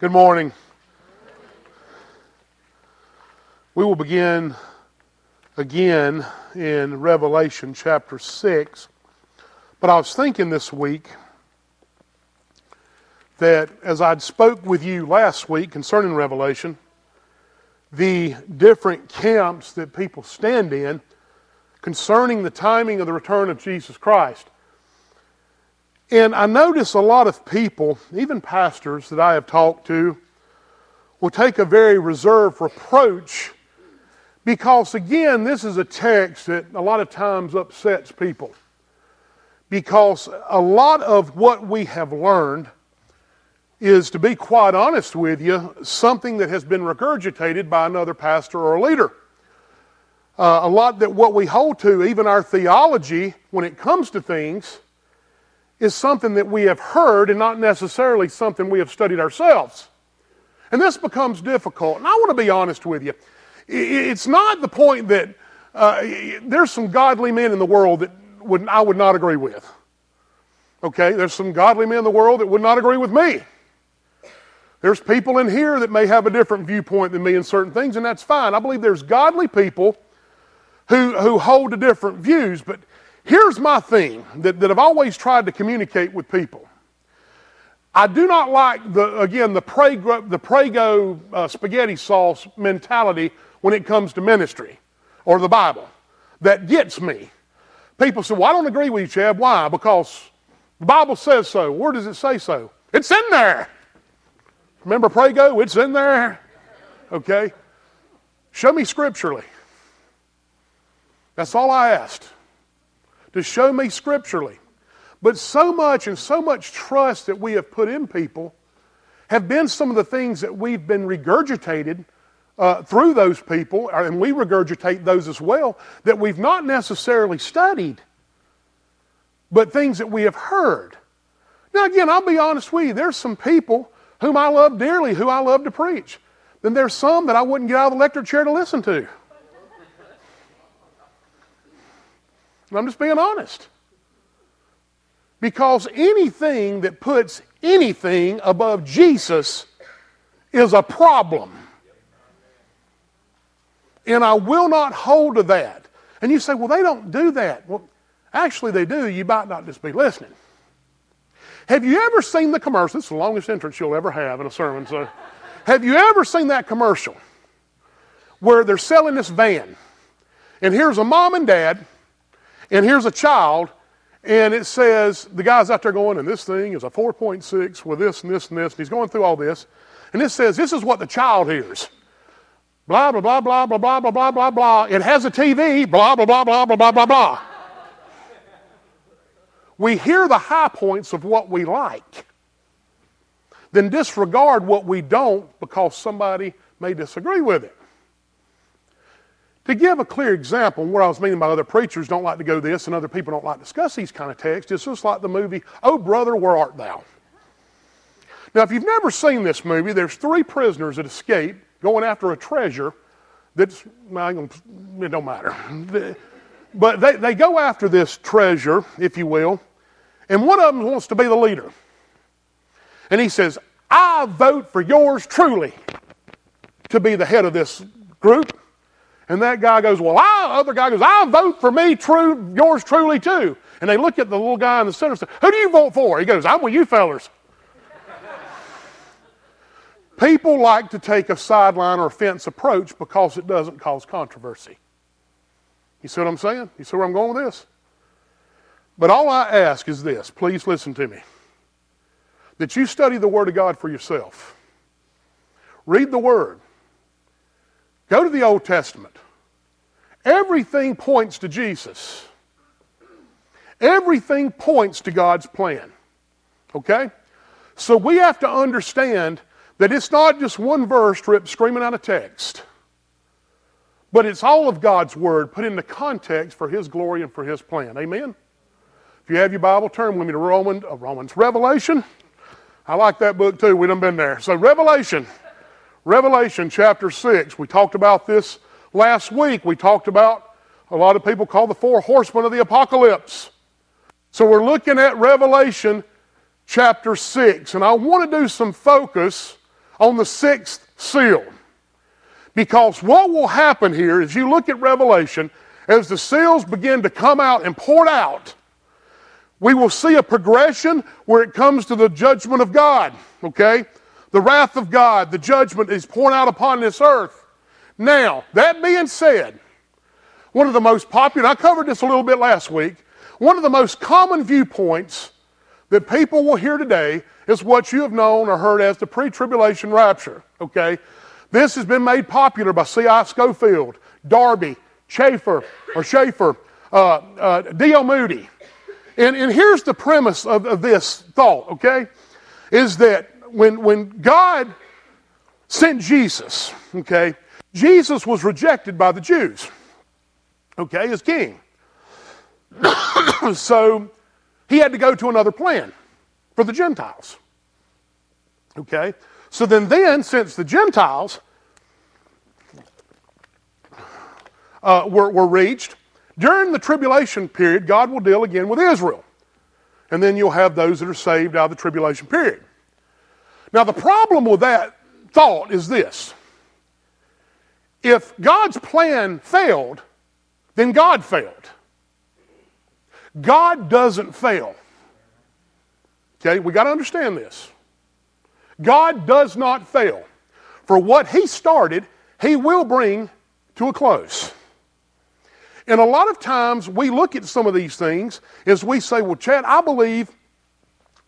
Good morning. We will begin again in Revelation chapter 6. But I was thinking this week that as I'd spoke with you last week concerning Revelation, the different camps that people stand in concerning the timing of the return of Jesus Christ. And I notice a lot of people, even pastors that I have talked to, will take a very reserved approach because, again, this is a text that a lot of times upsets people. Because a lot of what we have learned is, to be quite honest with you, something that has been regurgitated by another pastor or leader. Uh, a lot that what we hold to, even our theology, when it comes to things, is something that we have heard and not necessarily something we have studied ourselves. And this becomes difficult. And I want to be honest with you. It's not the point that uh, there's some godly men in the world that would, I would not agree with. Okay, there's some godly men in the world that would not agree with me. There's people in here that may have a different viewpoint than me in certain things, and that's fine. I believe there's godly people who, who hold to different views, but here's my thing that, that I've always tried to communicate with people. I do not like the again the Prego, the Prego uh, spaghetti sauce mentality when it comes to ministry or the Bible. That gets me. People say, Well, I don't agree with you, Chad. Why? Because the Bible says so. Where does it say so? It's in there. Remember Prego? It's in there. Okay? Show me scripturally. That's all I asked. To show me scripturally. But so much and so much trust that we have put in people have been some of the things that we've been regurgitated uh, through those people, uh, and we regurgitate those as well, that we've not necessarily studied, but things that we have heard. Now, again, I'll be honest with you, there's some people whom I love dearly, who I love to preach. Then there's some that I wouldn't get out of the lecture chair to listen to. I'm just being honest. Because anything that puts anything above Jesus is a problem and I will not hold to that. And you say, well, they don't do that. Well, actually, they do. You might not just be listening. Have you ever seen the commercial? It's the longest entrance you'll ever have in a sermon. So, have you ever seen that commercial where they're selling this van? And here's a mom and dad, and here's a child, and it says, the guy's out there going, and this thing is a 4.6 with this and this and this, and he's going through all this. And it says, this is what the child hears. Blah, blah, blah, blah, blah, blah, blah, blah, blah, blah. It has a TV, blah, blah, blah, blah, blah, blah, blah, blah. We hear the high points of what we like, then disregard what we don't because somebody may disagree with it. To give a clear example, what I was meaning by other preachers don't like to go this and other people don't like to discuss these kind of texts, it's just like the movie, Oh Brother, Where Art Thou? Now, if you've never seen this movie, there's three prisoners that escape going after a treasure that's, well, it don't matter. But they, they go after this treasure, if you will, and one of them wants to be the leader. And he says, I vote for yours truly to be the head of this group. And that guy goes, Well, I, other guy goes, I vote for me, true, yours truly too. And they look at the little guy in the center and say, Who do you vote for? He goes, I'm with you fellers. People like to take a sideline or fence approach because it doesn't cause controversy. You see what I'm saying? You see where I'm going with this? But all I ask is this please listen to me that you study the Word of God for yourself. Read the Word. Go to the Old Testament. Everything points to Jesus. Everything points to God's plan. Okay? So we have to understand that it's not just one verse ripped screaming out of text, but it's all of God's Word put into context for His glory and for His plan. Amen? If you have your Bible, turn with me to Romans, uh, Romans, Revelation. I like that book too. We done been there. So Revelation, Revelation chapter 6. We talked about this last week. We talked about a lot of people call the four horsemen of the apocalypse. So we're looking at Revelation chapter 6. And I want to do some focus on the sixth seal. Because what will happen here is you look at Revelation, as the seals begin to come out and pour out, we will see a progression where it comes to the judgment of God, okay? The wrath of God, the judgment is poured out upon this earth. Now, that being said, one of the most popular, I covered this a little bit last week, one of the most common viewpoints that people will hear today is what you have known or heard as the pre tribulation rapture. Okay? This has been made popular by C.I. Scofield, Darby, Chafer, or Schaeffer, uh, uh, D.L. Moody. And, and here's the premise of, of this thought, okay? Is that when, when God sent Jesus, okay, Jesus was rejected by the Jews, okay, as king. so he had to go to another plan for the Gentiles. Okay? So then, then since the Gentiles uh, were, were reached, during the tribulation period, God will deal again with Israel. And then you'll have those that are saved out of the tribulation period. Now, the problem with that thought is this if God's plan failed, then God failed. God doesn't fail. Okay, we got to understand this. God does not fail. For what He started, He will bring to a close. And a lot of times we look at some of these things as we say, well, Chad, I believe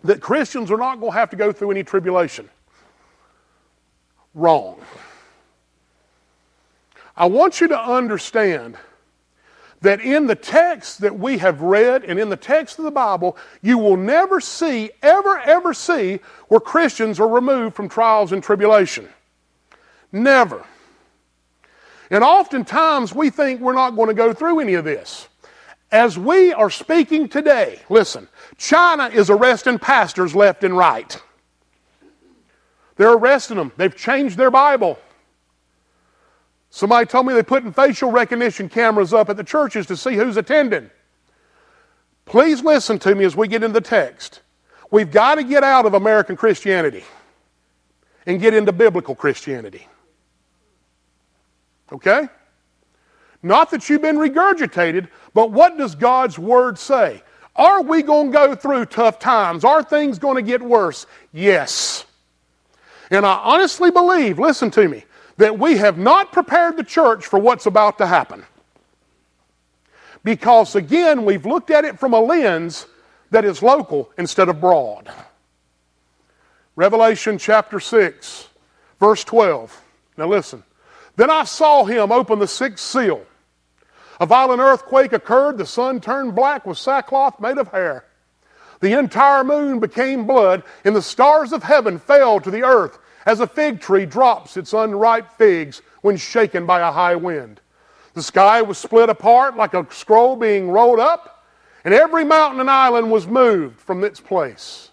that Christians are not going to have to go through any tribulation. Wrong. I want you to understand that in the text that we have read and in the text of the Bible, you will never see, ever, ever see, where Christians are removed from trials and tribulation. Never. And oftentimes we think we're not going to go through any of this. As we are speaking today, listen, China is arresting pastors left and right. They're arresting them. They've changed their Bible. Somebody told me they're putting facial recognition cameras up at the churches to see who's attending. Please listen to me as we get into the text. We've got to get out of American Christianity and get into biblical Christianity. Okay? Not that you've been regurgitated, but what does God's Word say? Are we going to go through tough times? Are things going to get worse? Yes. And I honestly believe, listen to me, that we have not prepared the church for what's about to happen. Because again, we've looked at it from a lens that is local instead of broad. Revelation chapter 6, verse 12. Now listen. Then I saw him open the sixth seal. A violent earthquake occurred. The sun turned black with sackcloth made of hair. The entire moon became blood, and the stars of heaven fell to the earth as a fig tree drops its unripe figs when shaken by a high wind. The sky was split apart like a scroll being rolled up, and every mountain and island was moved from its place.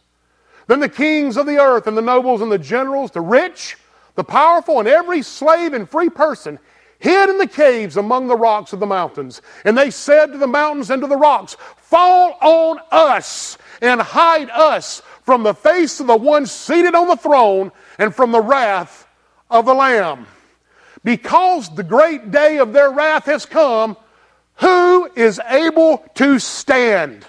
Then the kings of the earth and the nobles and the generals, the rich, the powerful, and every slave and free person hid in the caves among the rocks of the mountains. And they said to the mountains and to the rocks, Fall on us and hide us from the face of the one seated on the throne and from the wrath of the Lamb. Because the great day of their wrath has come, who is able to stand?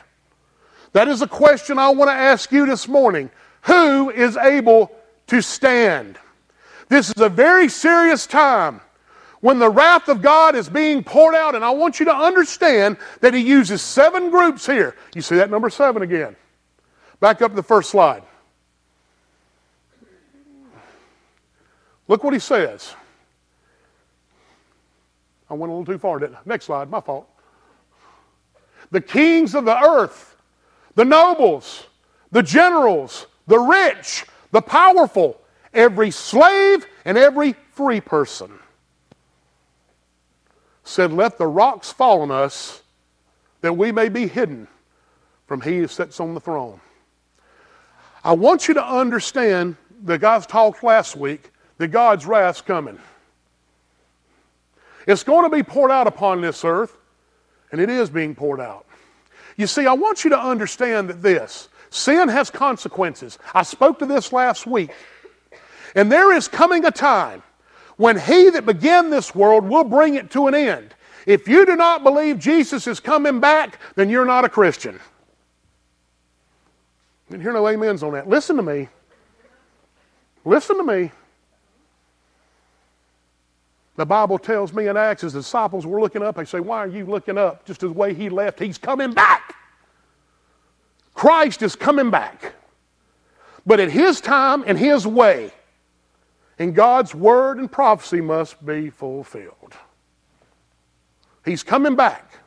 That is a question I want to ask you this morning. Who is able to stand? This is a very serious time when the wrath of God is being poured out, and I want you to understand that He uses seven groups here. You see that number seven again. Back up to the first slide. Look what he says. I went a little too far, didn't I? Next slide, my fault. The kings of the earth, the nobles, the generals, the rich, the powerful, every slave and every free person said, Let the rocks fall on us that we may be hidden from he who sits on the throne. I want you to understand the guys talked last week that God's wrath's coming. It's going to be poured out upon this earth, and it is being poured out. You see, I want you to understand that this sin has consequences. I spoke to this last week. And there is coming a time when he that began this world will bring it to an end. If you do not believe Jesus is coming back, then you're not a Christian. And hear no amens on that. Listen to me. Listen to me. The Bible tells me in Acts, the disciples were looking up, they say, Why are you looking up? Just the way he left, he's coming back. Christ is coming back. But at his time and his way. And God's word and prophecy must be fulfilled. He's coming back.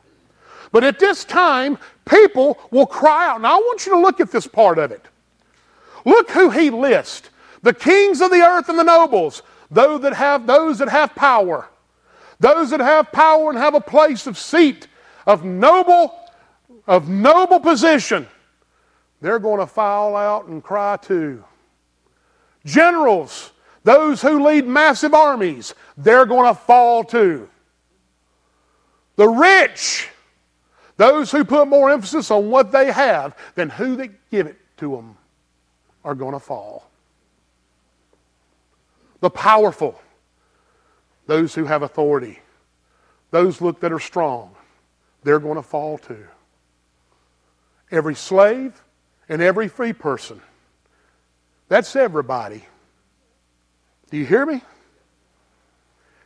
But at this time, people will cry out. Now, I want you to look at this part of it. Look who he lists the kings of the earth and the nobles, those that have, those that have power, those that have power and have a place of seat, of noble, of noble position, they're going to file out and cry too. Generals, those who lead massive armies, they're going to fall too. The rich, those who put more emphasis on what they have than who they give it to them, are going to fall. The powerful, those who have authority, those look that are strong, they're going to fall too. Every slave and every free person. That's everybody. Do you hear me?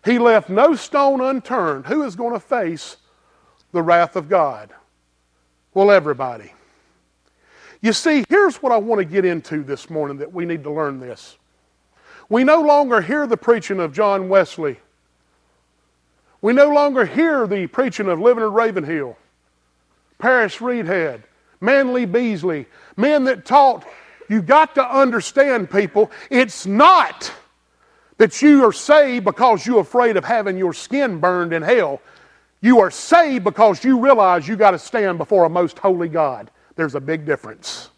He left no stone unturned. Who is going to face the wrath of God? Well, everybody. You see, here's what I want to get into this morning that we need to learn this. We no longer hear the preaching of John Wesley. We no longer hear the preaching of Leonard Ravenhill, Paris Reidhead, Manly Beasley, men that taught you got to understand, people, it's not that you are saved because you're afraid of having your skin burned in hell. You are saved because you realize you got to stand before a most holy God. There's a big difference.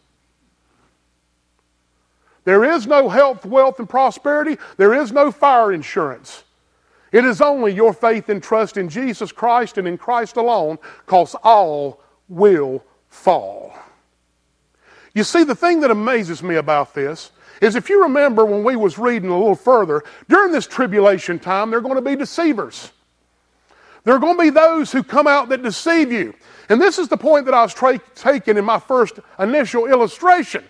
There is no health, wealth, and prosperity. There is no fire insurance. It is only your faith and trust in Jesus Christ and in Christ alone, because all will fall. You see, the thing that amazes me about this is if you remember when we was reading a little further, during this tribulation time, there are going to be deceivers. There are going to be those who come out that deceive you. And this is the point that I was tra- taking in my first initial illustration,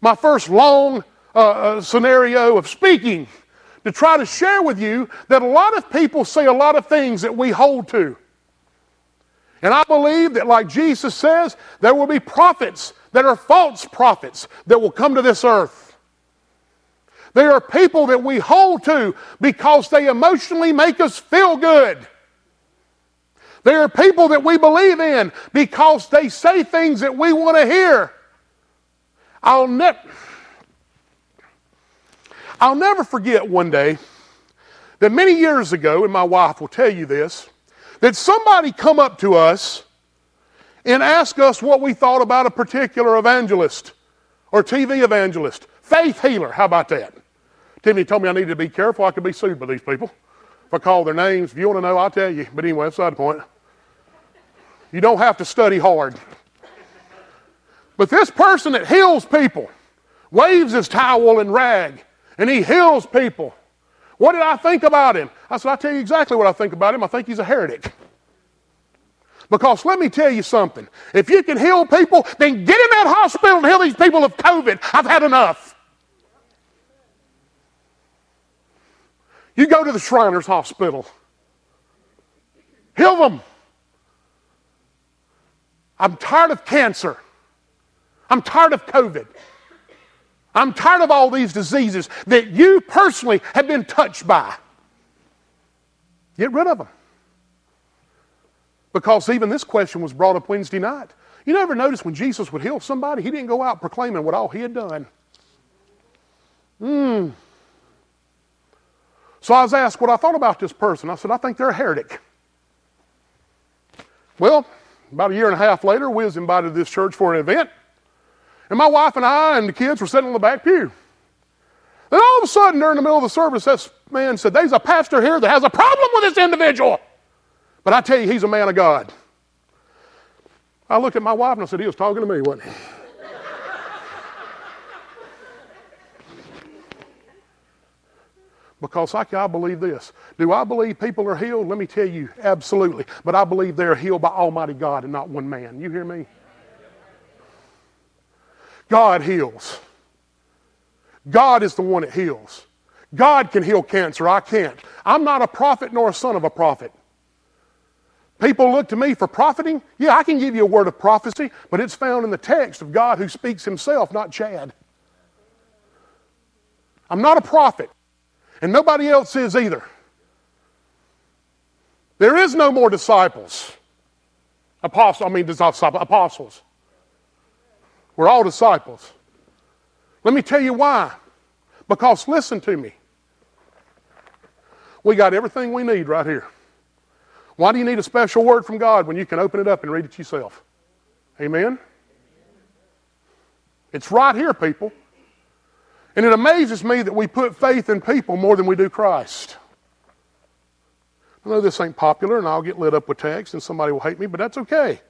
my first long uh, uh, scenario of speaking, to try to share with you that a lot of people say a lot of things that we hold to. And I believe that, like Jesus says, there will be prophets that are false prophets that will come to this earth. There are people that we hold to because they emotionally make us feel good. There are people that we believe in because they say things that we want to hear. I'll, ne- I'll never forget one day that many years ago, and my wife will tell you this, that somebody come up to us and ask us what we thought about a particular evangelist or TV evangelist. Faith healer, how about that? Timmy told me I needed to be careful. I could be sued by these people. If I call their names, if you want to know, I'll tell you. But anyway, that's the point. You don't have to study hard. But this person that heals people waves his towel and rag, and he heals people. What did I think about him? I said, I'll tell you exactly what I think about him. I think he's a heretic. Because let me tell you something. If you can heal people, then get in that hospital and heal these people of COVID. I've had enough. You go to the Shriners Hospital. Heal them. I'm tired of cancer. I'm tired of COVID. I'm tired of all these diseases that you personally have been touched by. Get rid of them. Because even this question was brought up Wednesday night. You never notice when Jesus would heal somebody, he didn't go out proclaiming what all he had done. Hmm. So I was asked what I thought about this person. I said, I think they're a heretic. Well, about a year and a half later, we was invited to this church for an event. And my wife and I and the kids were sitting on the back pew. Then all of a sudden, during the middle of the service, this man said, There's a pastor here that has a problem with this individual. But I tell you, he's a man of God. I looked at my wife and I said, He was talking to me, wasn't he? Because like I believe this. Do I believe people are healed? Let me tell you, absolutely. But I believe they're healed by Almighty God and not one man. You hear me? God heals. God is the one that heals. God can heal cancer. I can't. I'm not a prophet nor a son of a prophet. People look to me for profiting. Yeah, I can give you a word of prophecy, but it's found in the text of God who speaks himself, not Chad. I'm not a prophet, and nobody else is either. There is no more disciples. Apostles, I mean, disciples, apostles. We're all disciples. Let me tell you why. Because listen to me. We got everything we need right here. Why do you need a special word from God when you can open it up and read it yourself? Amen? It's right here, people. And it amazes me that we put faith in people more than we do Christ. I know this ain't popular and I'll get lit up with text and somebody will hate me, but that's okay.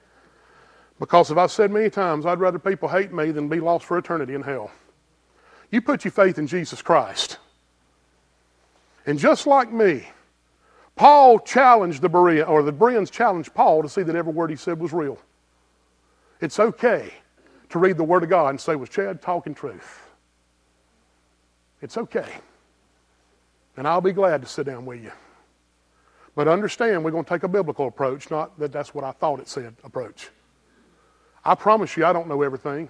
Because as I've said many times, I'd rather people hate me than be lost for eternity in hell. You put your faith in Jesus Christ. And just like me, Paul challenged the Bereans, or the Bereans challenged Paul to see that every word he said was real. It's okay to read the Word of God and say, Was Chad talking truth? It's okay. And I'll be glad to sit down with you. But understand, we're going to take a biblical approach, not that that's what I thought it said approach. I promise you, I don't know everything.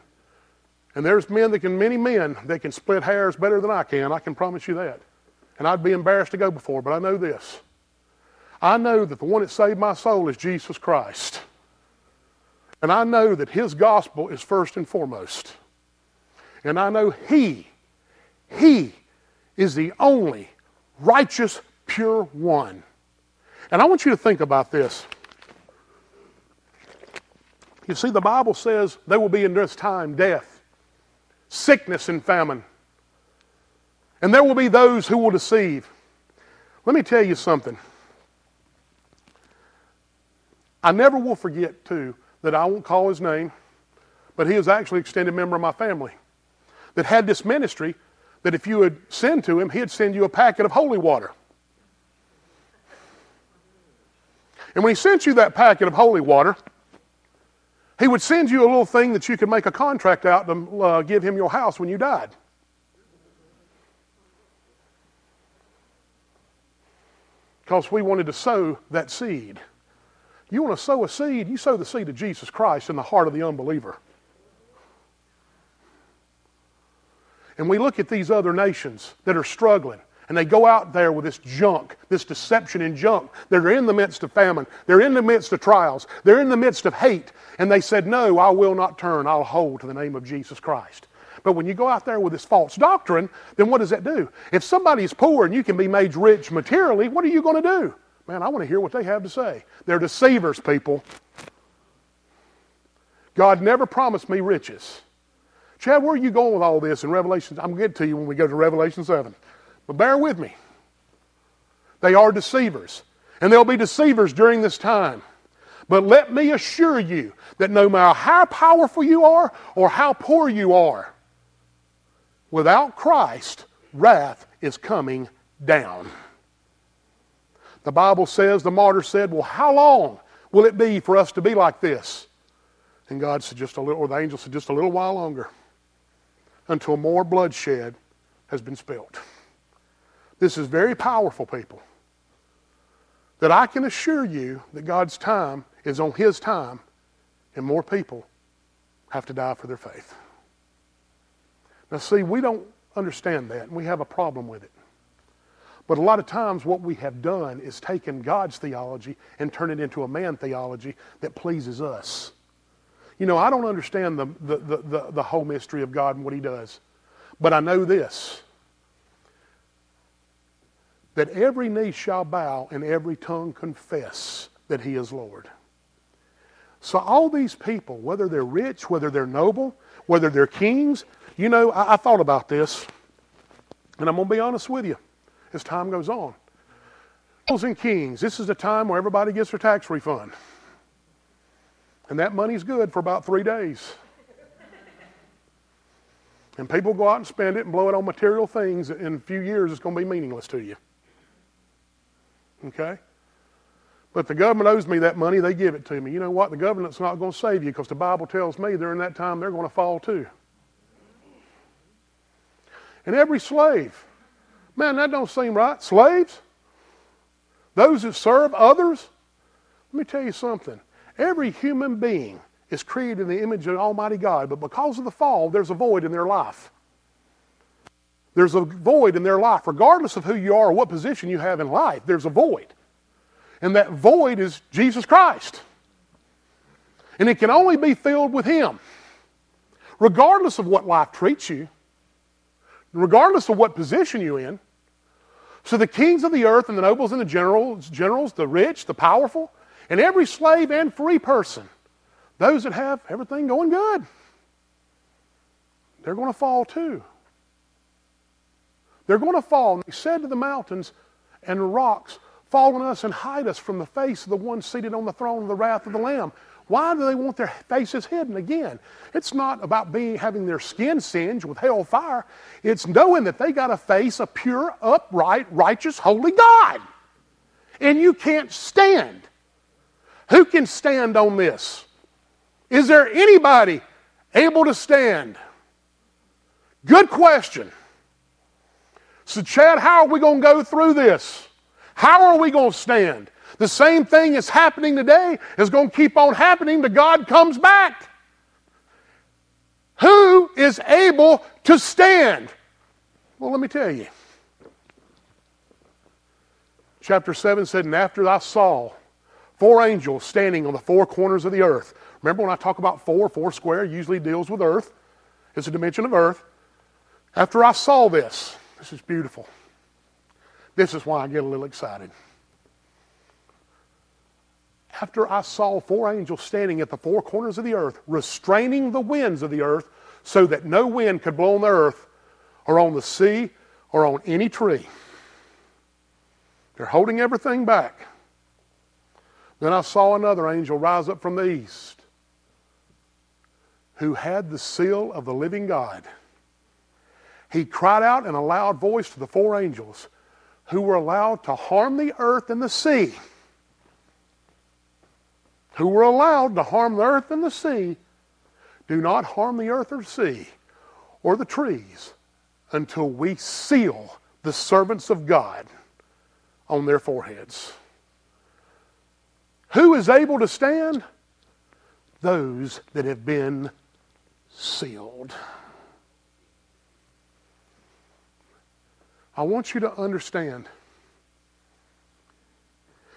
And there's men that can, many men that can split hairs better than I can. I can promise you that. And I'd be embarrassed to go before, but I know this. I know that the one that saved my soul is Jesus Christ. And I know that his gospel is first and foremost. And I know he, he is the only righteous, pure one. And I want you to think about this. You see, the Bible says there will be in this time death, sickness, and famine. And there will be those who will deceive. Let me tell you something. I never will forget, too, that I won't call his name, but he is actually an extended member of my family that had this ministry that if you would send to him, he'd send you a packet of holy water. And when he sent you that packet of holy water, he would send you a little thing that you could make a contract out to uh, give him your house when you died. Because we wanted to sow that seed. You want to sow a seed, you sow the seed of Jesus Christ in the heart of the unbeliever. And we look at these other nations that are struggling, and they go out there with this junk, this deception and junk. They're in the midst of famine. They're in the midst of trials. They're in the midst of hate. And they said, No, I will not turn. I'll hold to the name of Jesus Christ. But when you go out there with this false doctrine, then what does that do? If somebody's poor and you can be made rich materially, what are you going to do? Man, I want to hear what they have to say. They're deceivers, people. God never promised me riches. Chad, where are you going with all this in Revelation? I'm going to get to you when we go to Revelation 7. But bear with me. They are deceivers. And they'll be deceivers during this time. But let me assure you that no matter how powerful you are or how poor you are, without Christ, wrath is coming down. The Bible says, the martyr said, Well, how long will it be for us to be like this? And God said, Just a little, or the angel said, Just a little while longer until more bloodshed has been spilt. This is very powerful, people. That I can assure you that God's time is on His time, and more people have to die for their faith. Now, see, we don't understand that, and we have a problem with it. But a lot of times, what we have done is taken God's theology and turned it into a man theology that pleases us. You know, I don't understand the, the, the, the whole mystery of God and what He does. But I know this that every knee shall bow and every tongue confess that He is Lord. So, all these people, whether they're rich, whether they're noble, whether they're kings, you know, I, I thought about this, and I'm going to be honest with you as time goes on. And kings, this is the time where everybody gets their tax refund. And that money's good for about three days. And people go out and spend it and blow it on material things. In a few years, it's going to be meaningless to you. Okay? But the government owes me that money, they give it to me. You know what? The government's not going to save you because the Bible tells me during that time they're going to fall too. And every slave, man, that don't seem right. Slaves? Those that serve others? Let me tell you something. Every human being is created in the image of Almighty God, but because of the fall, there's a void in their life. There's a void in their life. Regardless of who you are or what position you have in life, there's a void. And that void is Jesus Christ. And it can only be filled with Him. Regardless of what life treats you, regardless of what position you're in. So the kings of the earth and the nobles and the generals, generals, the rich, the powerful, and every slave and free person, those that have everything going good, they're going to fall too. They're going to fall. And he said to the mountains and rocks, Fall on us and hide us from the face of the one seated on the throne of the wrath of the Lamb. Why do they want their faces hidden again? It's not about being having their skin singed with hell fire. It's knowing that they got to face a pure, upright, righteous, holy God. And you can't stand. Who can stand on this? Is there anybody able to stand? Good question. So, Chad, how are we going to go through this? How are we going to stand? The same thing is happening today is going to keep on happening till God comes back. Who is able to stand? Well, let me tell you. Chapter 7 said, And after I saw four angels standing on the four corners of the earth. Remember when I talk about four, four square usually deals with earth. It's a dimension of earth. After I saw this, this is beautiful. This is why I get a little excited. After I saw four angels standing at the four corners of the earth, restraining the winds of the earth, so that no wind could blow on the earth or on the sea or on any tree. They're holding everything back. Then I saw another angel rise up from the east who had the seal of the living God. He cried out in a loud voice to the four angels who were allowed to harm the earth and the sea, who were allowed to harm the earth and the sea, do not harm the earth or sea or the trees until we seal the servants of God on their foreheads. Who is able to stand? Those that have been sealed. I want you to understand,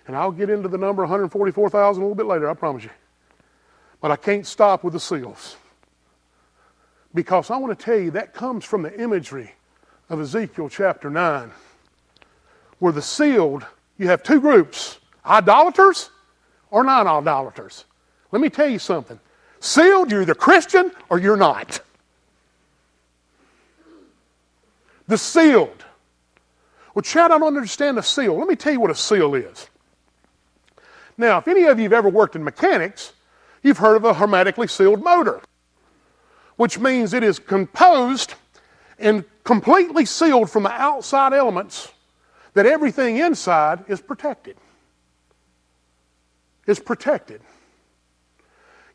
and I'll get into the number 144,000 a little bit later, I promise you. But I can't stop with the seals. Because I want to tell you that comes from the imagery of Ezekiel chapter 9, where the sealed, you have two groups idolaters or non idolaters. Let me tell you something. Sealed, you're either Christian or you're not. The sealed. Well, Chad, I don't understand a seal. Let me tell you what a seal is. Now, if any of you have ever worked in mechanics, you've heard of a hermetically sealed motor, which means it is composed and completely sealed from the outside elements that everything inside is protected. Is protected.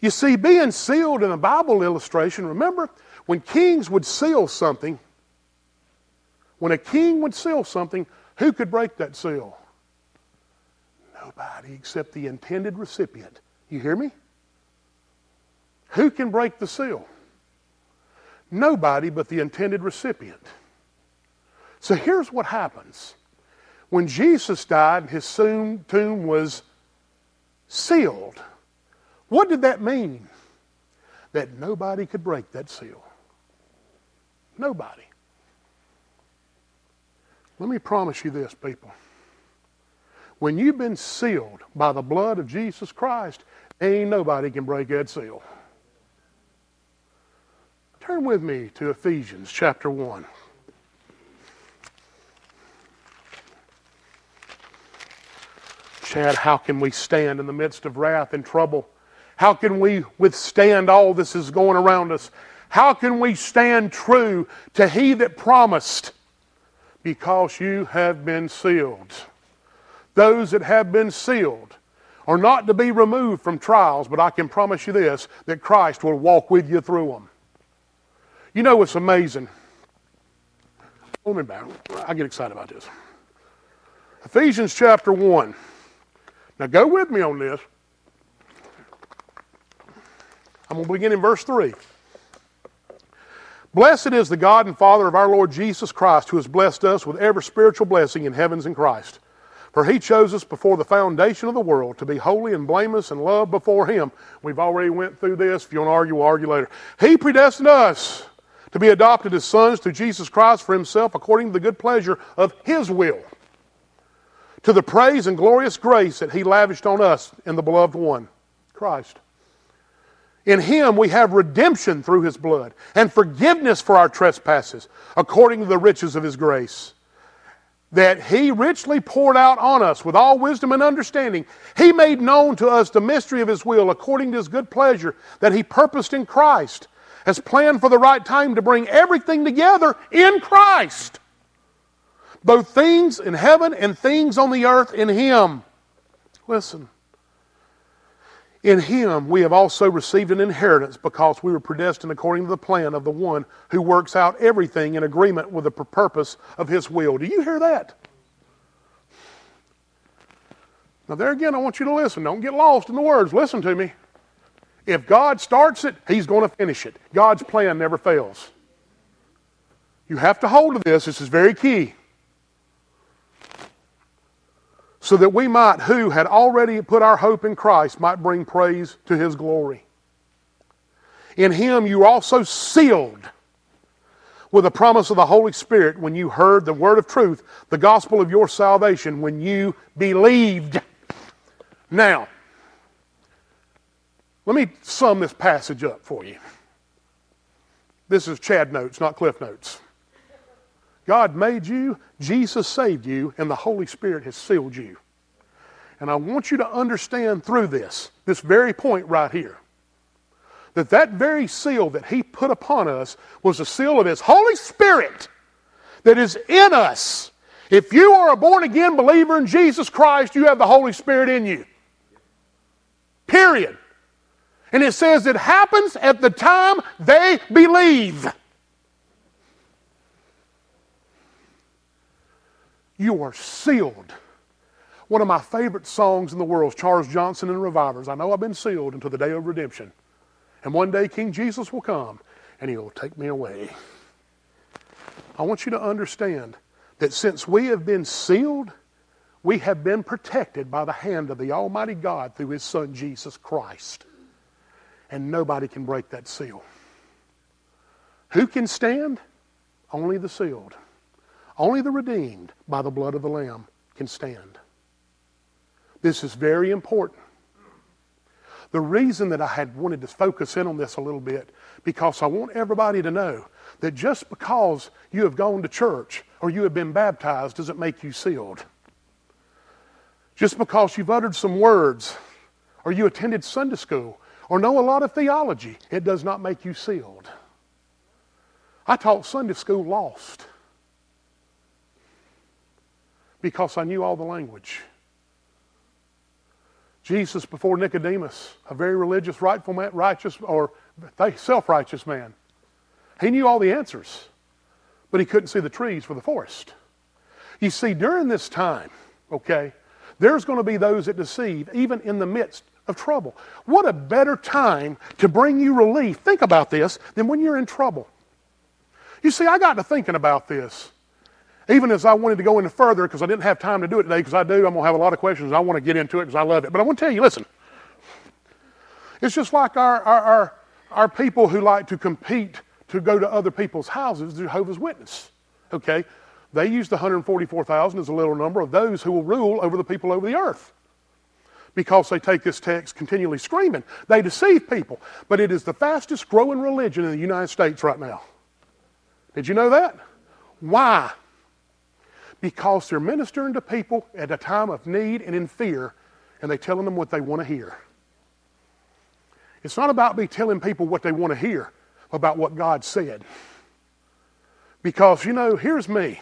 You see, being sealed in a Bible illustration, remember when kings would seal something, when a king would seal something, who could break that seal? Nobody except the intended recipient. You hear me? Who can break the seal? Nobody but the intended recipient. So here's what happens. When Jesus died, his tomb was sealed. What did that mean? That nobody could break that seal. Nobody. Let me promise you this, people. When you've been sealed by the blood of Jesus Christ, ain't nobody can break that seal. Turn with me to Ephesians chapter 1. Chad, how can we stand in the midst of wrath and trouble? How can we withstand all this is going around us? How can we stand true to He that promised? Because you have been sealed. Those that have been sealed are not to be removed from trials, but I can promise you this that Christ will walk with you through them. You know what's amazing? Let me back. I get excited about this. Ephesians chapter 1. Now go with me on this. I'm going to begin in verse 3. Blessed is the God and Father of our Lord Jesus Christ, who has blessed us with every spiritual blessing in heavens in Christ. For he chose us before the foundation of the world to be holy and blameless and loved before him. We've already went through this. If you want to argue, we'll argue later. He predestined us to be adopted as sons through Jesus Christ for himself according to the good pleasure of his will. To the praise and glorious grace that he lavished on us in the beloved one, Christ. In him we have redemption through his blood and forgiveness for our trespasses according to the riches of his grace that he richly poured out on us with all wisdom and understanding. He made known to us the mystery of his will according to his good pleasure that he purposed in Christ, has planned for the right time to bring everything together in Christ. Both things in heaven and things on the earth in him. Listen. In him we have also received an inheritance because we were predestined according to the plan of the one who works out everything in agreement with the purpose of his will. Do you hear that? Now, there again, I want you to listen. Don't get lost in the words. Listen to me. If God starts it, He's going to finish it. God's plan never fails. You have to hold to this. This is very key so that we might, who had already put our hope in Christ, might bring praise to his glory. In him you were also sealed with the promise of the Holy Spirit when you heard the word of truth, the gospel of your salvation, when you believed. Now, let me sum this passage up for you. This is Chad notes, not Cliff notes. God made you, Jesus saved you, and the Holy Spirit has sealed you. And I want you to understand through this, this very point right here, that that very seal that He put upon us was the seal of His Holy Spirit that is in us. If you are a born again believer in Jesus Christ, you have the Holy Spirit in you. Period. And it says it happens at the time they believe. You are sealed. One of my favorite songs in the world Charles Johnson and the Revivers. I know I've been sealed until the day of redemption. And one day King Jesus will come and he'll take me away. I want you to understand that since we have been sealed, we have been protected by the hand of the Almighty God through His Son Jesus Christ. And nobody can break that seal. Who can stand? Only the sealed. Only the redeemed by the blood of the Lamb can stand. This is very important. The reason that I had wanted to focus in on this a little bit, because I want everybody to know that just because you have gone to church or you have been baptized doesn't make you sealed. Just because you've uttered some words or you attended Sunday school or know a lot of theology, it does not make you sealed. I taught Sunday school lost because I knew all the language. Jesus before Nicodemus, a very religious, rightful man, righteous, or self-righteous man. He knew all the answers, but he couldn't see the trees for the forest. You see, during this time, okay, there's going to be those that deceive, even in the midst of trouble. What a better time to bring you relief, think about this, than when you're in trouble. You see, I got to thinking about this even as I wanted to go into further, because I didn't have time to do it today, because I do, I'm going to have a lot of questions. I want to get into it because I love it. But I want to tell you, listen, it's just like our, our, our, our people who like to compete to go to other people's houses, Jehovah's Witness. Okay? They use the 144,000 as a little number of those who will rule over the people over the earth. Because they take this text continually screaming. They deceive people. But it is the fastest growing religion in the United States right now. Did you know that? Why? Because they're ministering to people at a time of need and in fear, and they're telling them what they want to hear. It's not about me telling people what they want to hear. about what God said. Because, you know, here's me.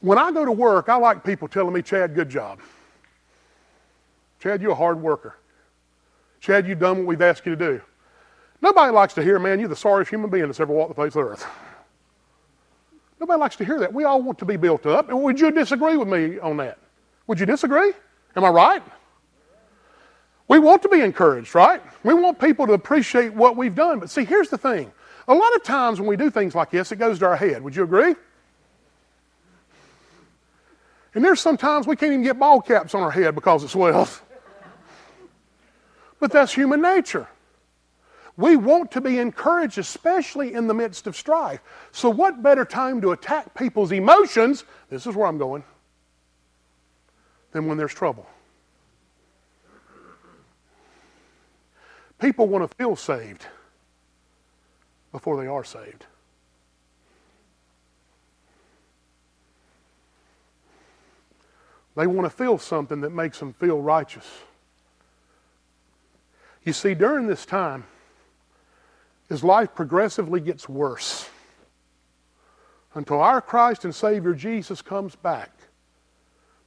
When I go to work, I like people telling me, Chad, good job. Chad, you're a hard worker. Chad, you've done what we've asked you to do. Nobody likes to hear, man, you're the sorriest human being that's ever walked the face of the earth. Nobody likes to hear that. We all want to be built up. And would you disagree with me on that? Would you disagree? Am I right? We want to be encouraged, right? We want people to appreciate what we've done. But see, here's the thing. A lot of times when we do things like this, it goes to our head. Would you agree? And there's sometimes we can't even get ball caps on our head because it swells. But that's human nature. We want to be encouraged, especially in the midst of strife. So, what better time to attack people's emotions? This is where I'm going. Than when there's trouble. People want to feel saved before they are saved. They want to feel something that makes them feel righteous. You see, during this time, as life progressively gets worse until our Christ and Savior Jesus comes back,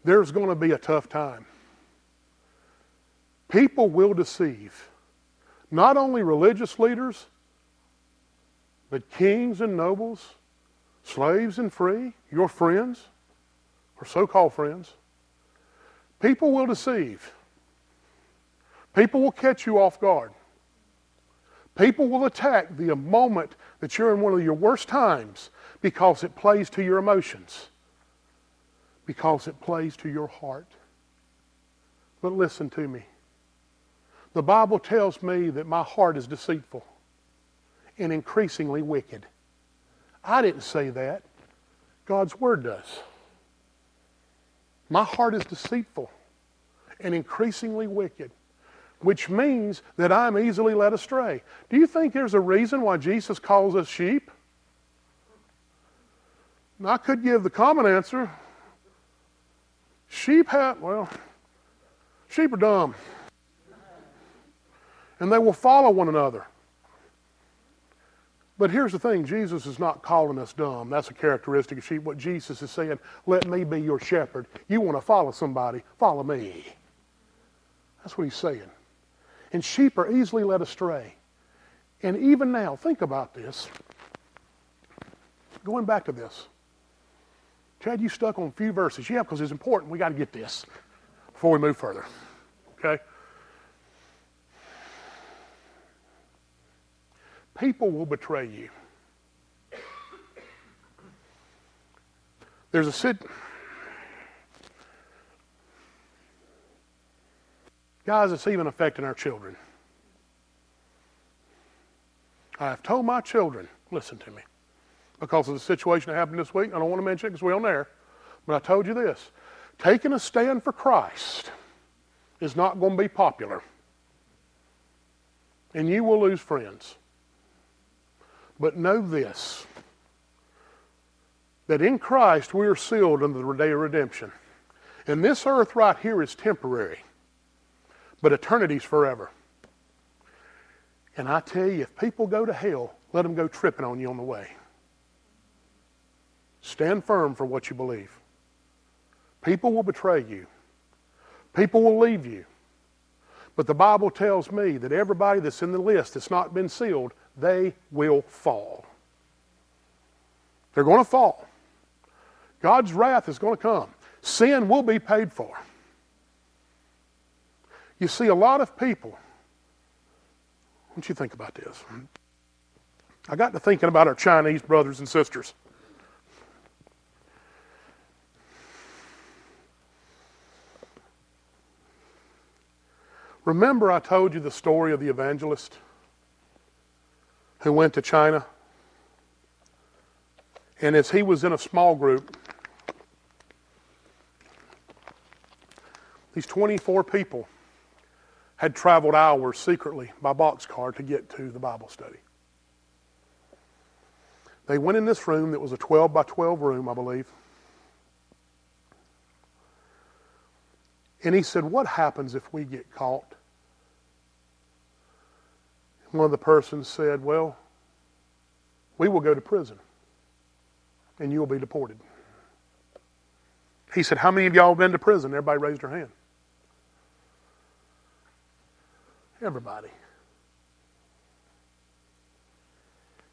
there's going to be a tough time. People will deceive not only religious leaders, but kings and nobles, slaves and free, your friends, or so called friends. People will deceive. People will catch you off guard. People will attack the moment that you're in one of your worst times because it plays to your emotions, because it plays to your heart. But listen to me. The Bible tells me that my heart is deceitful and increasingly wicked. I didn't say that. God's Word does. My heart is deceitful and increasingly wicked which means that I'm easily led astray. Do you think there's a reason why Jesus calls us sheep? I could give the common answer. Sheep have, well, sheep are dumb. And they will follow one another. But here's the thing Jesus is not calling us dumb. That's a characteristic of sheep. What Jesus is saying, let me be your shepherd. You want to follow somebody, follow me. That's what he's saying. And sheep are easily led astray. And even now, think about this. Going back to this. Chad, you stuck on a few verses. Yeah, because it's important. We got to get this before we move further. Okay? People will betray you. There's a sit. Guys, it's even affecting our children. I have told my children, listen to me, because of the situation that happened this week. I don't want to mention it because we're on there, but I told you this. Taking a stand for Christ is not going to be popular. And you will lose friends. But know this that in Christ we are sealed unto the day of redemption. And this earth right here is temporary but eternity's forever. And I tell you, if people go to hell, let them go tripping on you on the way. Stand firm for what you believe. People will betray you. People will leave you. But the Bible tells me that everybody that's in the list that's not been sealed, they will fall. They're going to fall. God's wrath is going to come. Sin will be paid for. You see, a lot of people, don't you think about this? I got to thinking about our Chinese brothers and sisters. Remember, I told you the story of the evangelist who went to China? And as he was in a small group, these 24 people had traveled hours secretly by boxcar to get to the Bible study. They went in this room that was a 12 by 12 room, I believe. And he said, What happens if we get caught? one of the persons said, Well, we will go to prison and you will be deported. He said, How many of y'all have been to prison? Everybody raised their hand. Everybody.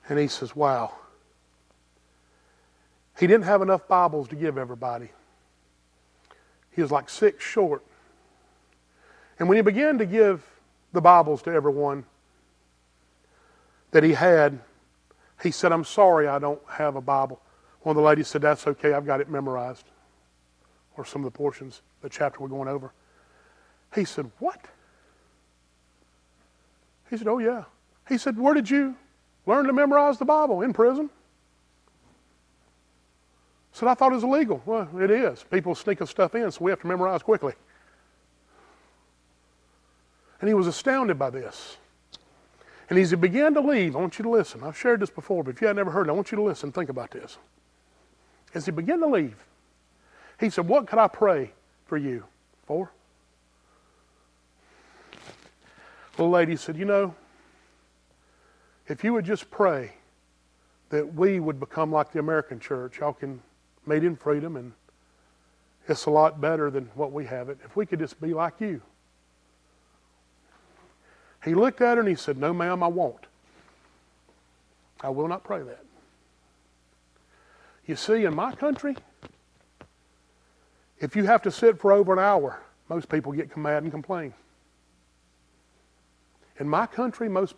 And he says, Wow. He didn't have enough Bibles to give everybody. He was like six short. And when he began to give the Bibles to everyone that he had, he said, I'm sorry I don't have a Bible. One of the ladies said, That's okay, I've got it memorized. Or some of the portions, the chapter we're going over. He said, What? He said, Oh, yeah. He said, Where did you learn to memorize the Bible? In prison? I said, I thought it was illegal. Well, it is. People sneak stuff in, so we have to memorize quickly. And he was astounded by this. And as he began to leave, I want you to listen. I've shared this before, but if you had never heard it, I want you to listen. Think about this. As he began to leave, he said, What could I pray for you for? The lady said, You know, if you would just pray that we would become like the American church, y'all can meet in freedom and it's a lot better than what we have it. If we could just be like you. He looked at her and he said, No, ma'am, I won't. I will not pray that. You see, in my country, if you have to sit for over an hour, most people get mad and complain. In my country, most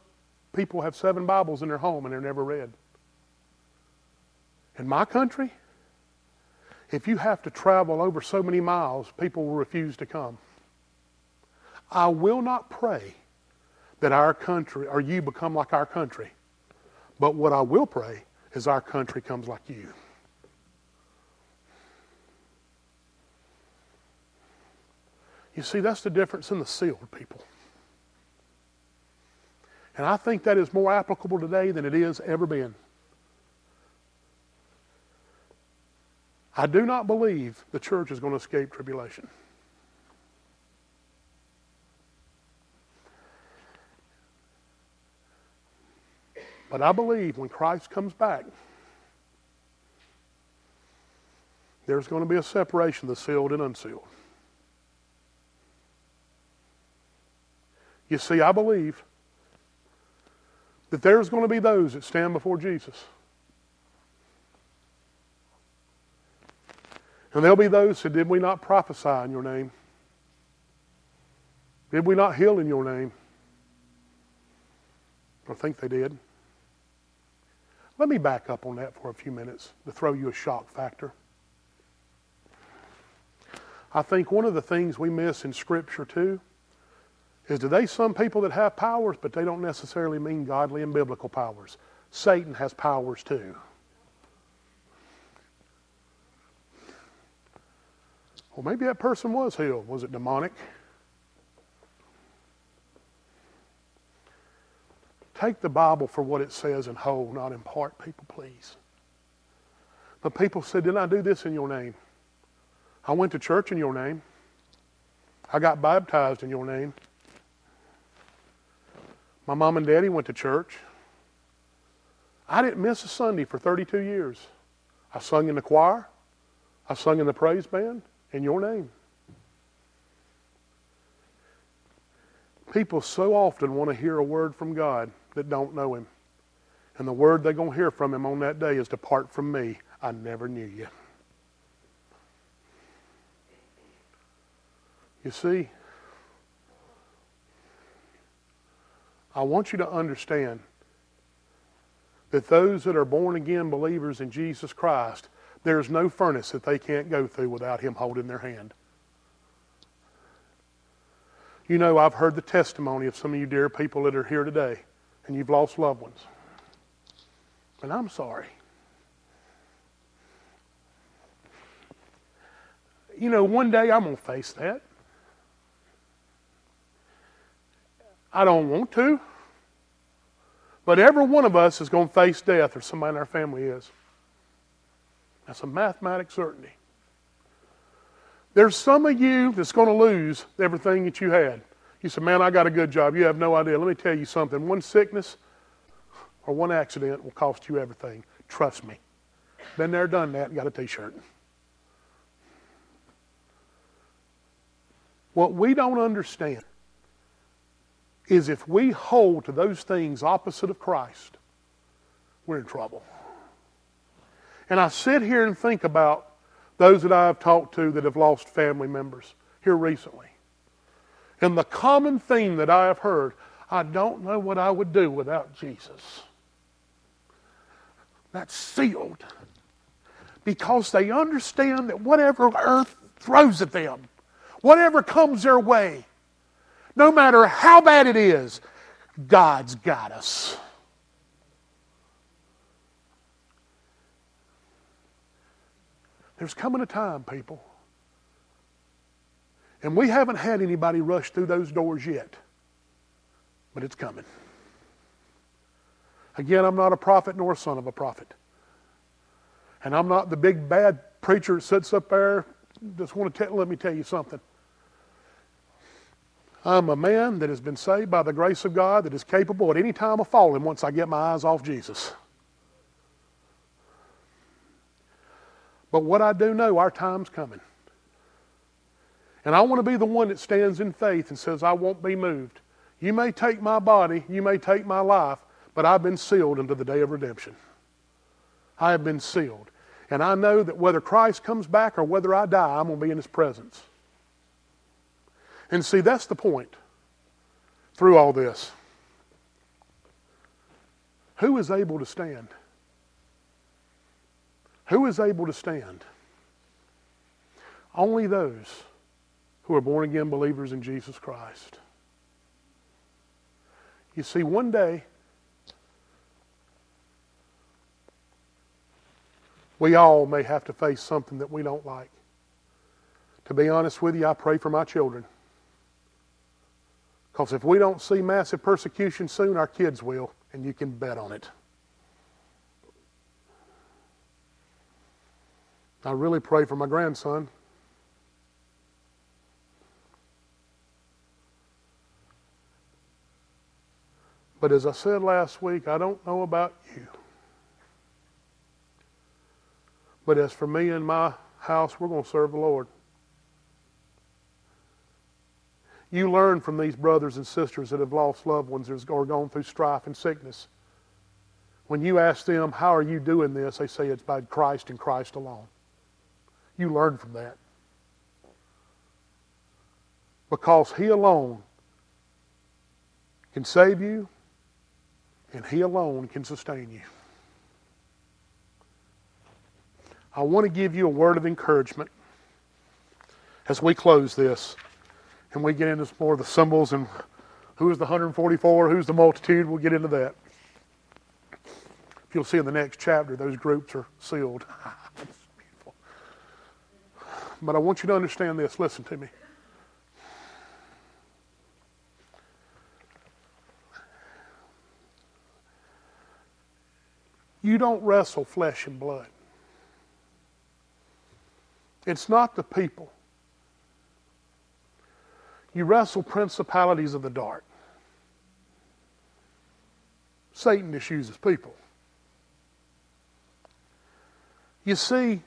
people have seven Bibles in their home and they're never read. In my country, if you have to travel over so many miles, people will refuse to come. I will not pray that our country or you become like our country. But what I will pray is our country comes like you. You see, that's the difference in the sealed people. And I think that is more applicable today than it is ever been. I do not believe the church is going to escape tribulation. But I believe when Christ comes back, there's going to be a separation of the sealed and unsealed. You see, I believe that there's going to be those that stand before Jesus. And there'll be those who did we not prophesy in your name? Did we not heal in your name? I think they did. Let me back up on that for a few minutes to throw you a shock factor. I think one of the things we miss in Scripture too is today some people that have powers, but they don't necessarily mean godly and biblical powers. Satan has powers too. Well, maybe that person was healed. Was it demonic? Take the Bible for what it says and whole, not in part, people, please. But people said, Didn't I do this in your name? I went to church in your name. I got baptized in your name. My mom and daddy went to church. I didn't miss a Sunday for 32 years. I sung in the choir. I sung in the praise band in your name. People so often want to hear a word from God that don't know Him. And the word they're going to hear from Him on that day is Depart from me. I never knew you. You see, I want you to understand that those that are born again believers in Jesus Christ, there's no furnace that they can't go through without Him holding their hand. You know, I've heard the testimony of some of you dear people that are here today, and you've lost loved ones. And I'm sorry. You know, one day I'm going to face that. I don't want to. But every one of us is going to face death, or somebody in our family is. That's a mathematic certainty. There's some of you that's going to lose everything that you had. You say, Man, I got a good job. You have no idea. Let me tell you something. One sickness or one accident will cost you everything. Trust me. Been there, done that, got a t shirt. What we don't understand is if we hold to those things opposite of Christ, we're in trouble. And I sit here and think about those that I have talked to that have lost family members here recently. And the common theme that I have heard I don't know what I would do without Jesus. That's sealed. Because they understand that whatever earth throws at them, whatever comes their way, no matter how bad it is, God's got us. There's coming a time, people, and we haven't had anybody rush through those doors yet, but it's coming. Again, I'm not a prophet nor son of a prophet. And I'm not the big bad preacher that sits up there. Just want to tell, let me tell you something. I'm a man that has been saved by the grace of God that is capable at any time of falling once I get my eyes off Jesus. But what I do know, our time's coming. And I want to be the one that stands in faith and says, I won't be moved. You may take my body, you may take my life, but I've been sealed unto the day of redemption. I have been sealed. And I know that whether Christ comes back or whether I die, I'm going to be in his presence. And see, that's the point through all this. Who is able to stand? Who is able to stand? Only those who are born again believers in Jesus Christ. You see, one day, we all may have to face something that we don't like. To be honest with you, I pray for my children. Because if we don't see massive persecution soon, our kids will, and you can bet on it. I really pray for my grandson. But as I said last week, I don't know about you. But as for me and my house, we're going to serve the Lord. You learn from these brothers and sisters that have lost loved ones or gone through strife and sickness. When you ask them, How are you doing this? they say it's by Christ and Christ alone. You learn from that. Because He alone can save you, and He alone can sustain you. I want to give you a word of encouragement as we close this and we get into some more of the symbols and who is the 144, who's the multitude. We'll get into that. If you'll see in the next chapter, those groups are sealed. But I want you to understand this. Listen to me. You don't wrestle flesh and blood. It's not the people. You wrestle principalities of the dark. Satan just uses people. You see,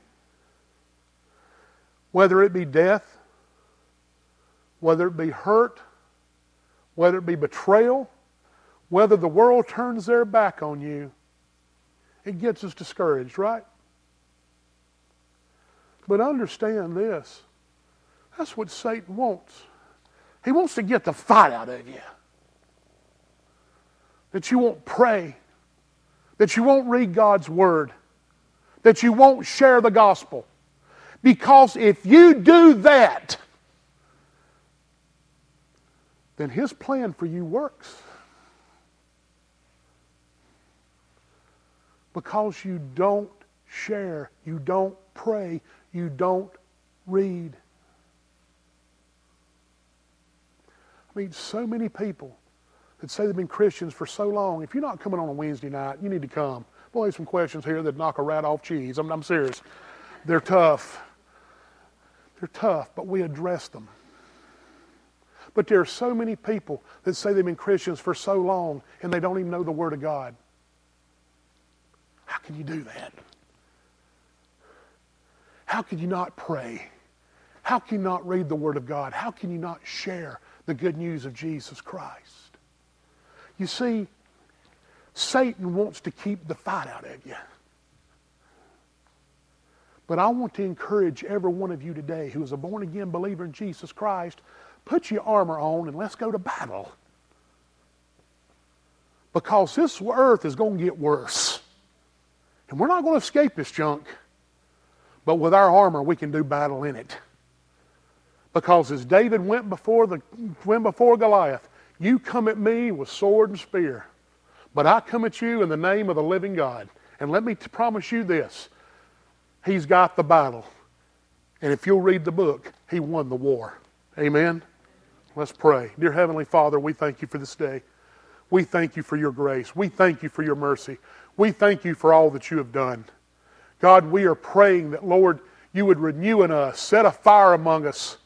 whether it be death, whether it be hurt, whether it be betrayal, whether the world turns their back on you, it gets us discouraged, right? But understand this that's what Satan wants. He wants to get the fight out of you. That you won't pray, that you won't read God's Word, that you won't share the gospel. Because if you do that, then his plan for you works. Because you don't share, you don't pray, you don't read. Mean, so many people that say they've been Christians for so long. If you're not coming on a Wednesday night, you need to come. Boy, there's some questions here that knock a rat off cheese. I'm, I'm serious. They're tough. They're tough, but we address them. But there are so many people that say they've been Christians for so long and they don't even know the Word of God. How can you do that? How can you not pray? How can you not read the Word of God? How can you not share the good news of Jesus Christ? You see, Satan wants to keep the fight out of you. But I want to encourage every one of you today who is a born again believer in Jesus Christ put your armor on and let's go to battle. Because this earth is going to get worse. And we're not going to escape this junk. But with our armor, we can do battle in it. Because as David went before, the, went before Goliath, you come at me with sword and spear. But I come at you in the name of the living God. And let me promise you this He's got the battle. And if you'll read the book, He won the war. Amen? Let's pray. Dear Heavenly Father, we thank you for this day. We thank you for your grace. We thank you for your mercy. We thank you for all that you have done. God, we are praying that, Lord, you would renew in us, set a fire among us,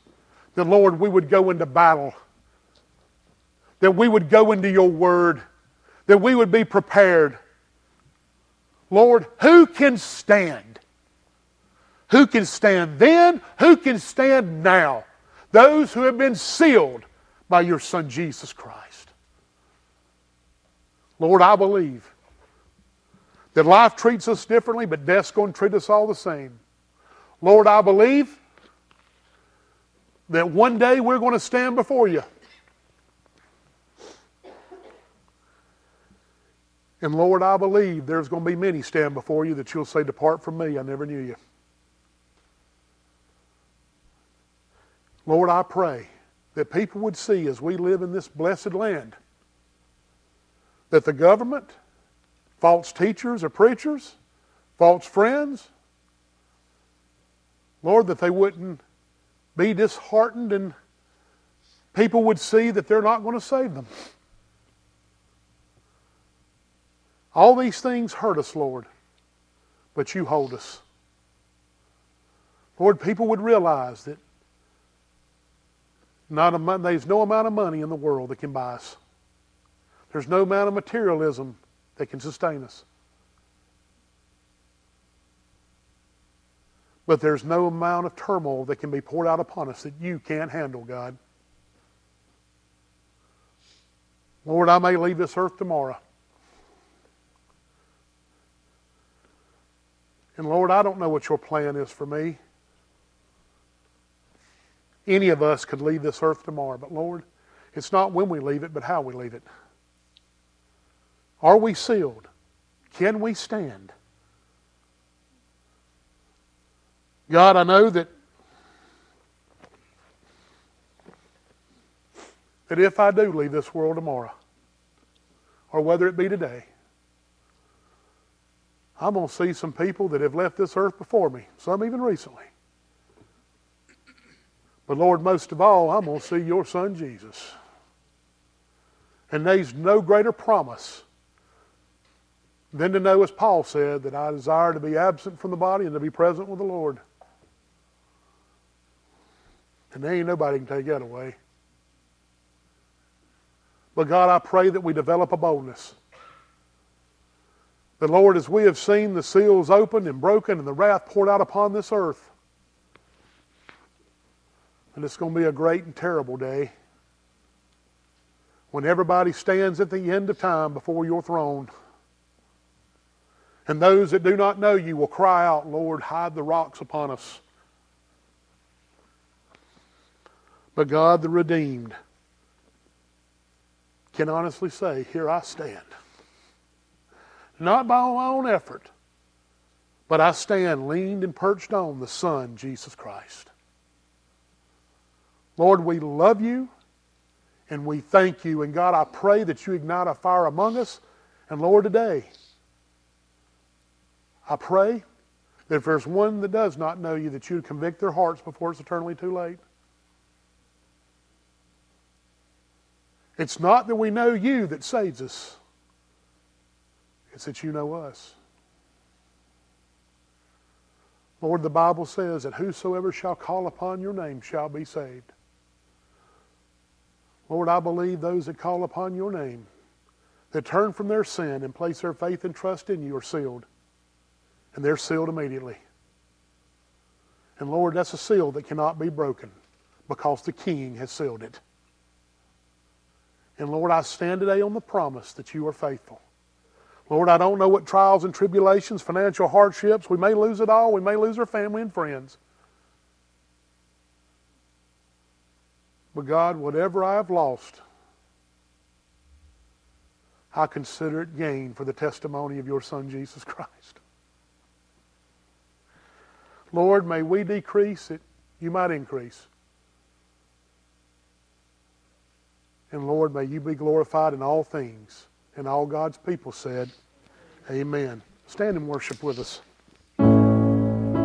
Lord, we would go into battle, that we would go into your word, that we would be prepared. Lord, who can stand? Who can stand then? Who can stand now? Those who have been sealed by your Son, Jesus Christ. Lord, I believe that life treats us differently, but death's going to treat us all the same. Lord, I believe that one day we're going to stand before you. And Lord, I believe there's going to be many stand before you that you'll say, Depart from me, I never knew you. Lord, I pray that people would see as we live in this blessed land that the government, false teachers or preachers, false friends, Lord, that they wouldn't be disheartened and people would see that they're not going to save them. All these things hurt us, Lord, but you hold us. Lord, people would realize that not a, there's no amount of money in the world that can buy us. There's no amount of materialism that can sustain us. But there's no amount of turmoil that can be poured out upon us that you can't handle, God. Lord, I may leave this earth tomorrow. And Lord, I don't know what your plan is for me. Any of us could leave this earth tomorrow, but Lord, it's not when we leave it, but how we leave it. Are we sealed? Can we stand? God, I know that that if I do leave this world tomorrow, or whether it be today, I'm going to see some people that have left this earth before me, some even recently. But Lord, most of all, I'm going to see your son Jesus. And there's no greater promise than to know, as Paul said, that I desire to be absent from the body and to be present with the Lord. And there ain't nobody can take that away. But God, I pray that we develop a boldness. The Lord, as we have seen the seals opened and broken and the wrath poured out upon this earth, and it's going to be a great and terrible day when everybody stands at the end of time before your throne. And those that do not know you will cry out, Lord, hide the rocks upon us. But God, the redeemed, can honestly say, Here I stand. Not by my own effort, but I stand leaned and perched on the Son, Jesus Christ. Lord, we love you and we thank you. And God, I pray that you ignite a fire among us. And Lord, today, I pray that if there's one that does not know you, that you convict their hearts before it's eternally too late. It's not that we know you that saves us, it's that you know us. Lord, the Bible says that whosoever shall call upon your name shall be saved. Lord, I believe those that call upon your name, that turn from their sin and place their faith and trust in you, are sealed. And they're sealed immediately. And Lord, that's a seal that cannot be broken because the King has sealed it. And Lord, I stand today on the promise that you are faithful. Lord, I don't know what trials and tribulations, financial hardships, we may lose it all, we may lose our family and friends. But God, whatever I have lost, I consider it gain for the testimony of your Son, Jesus Christ. Lord, may we decrease that you might increase. And Lord, may you be glorified in all things. And all God's people said, Amen. Stand and worship with us.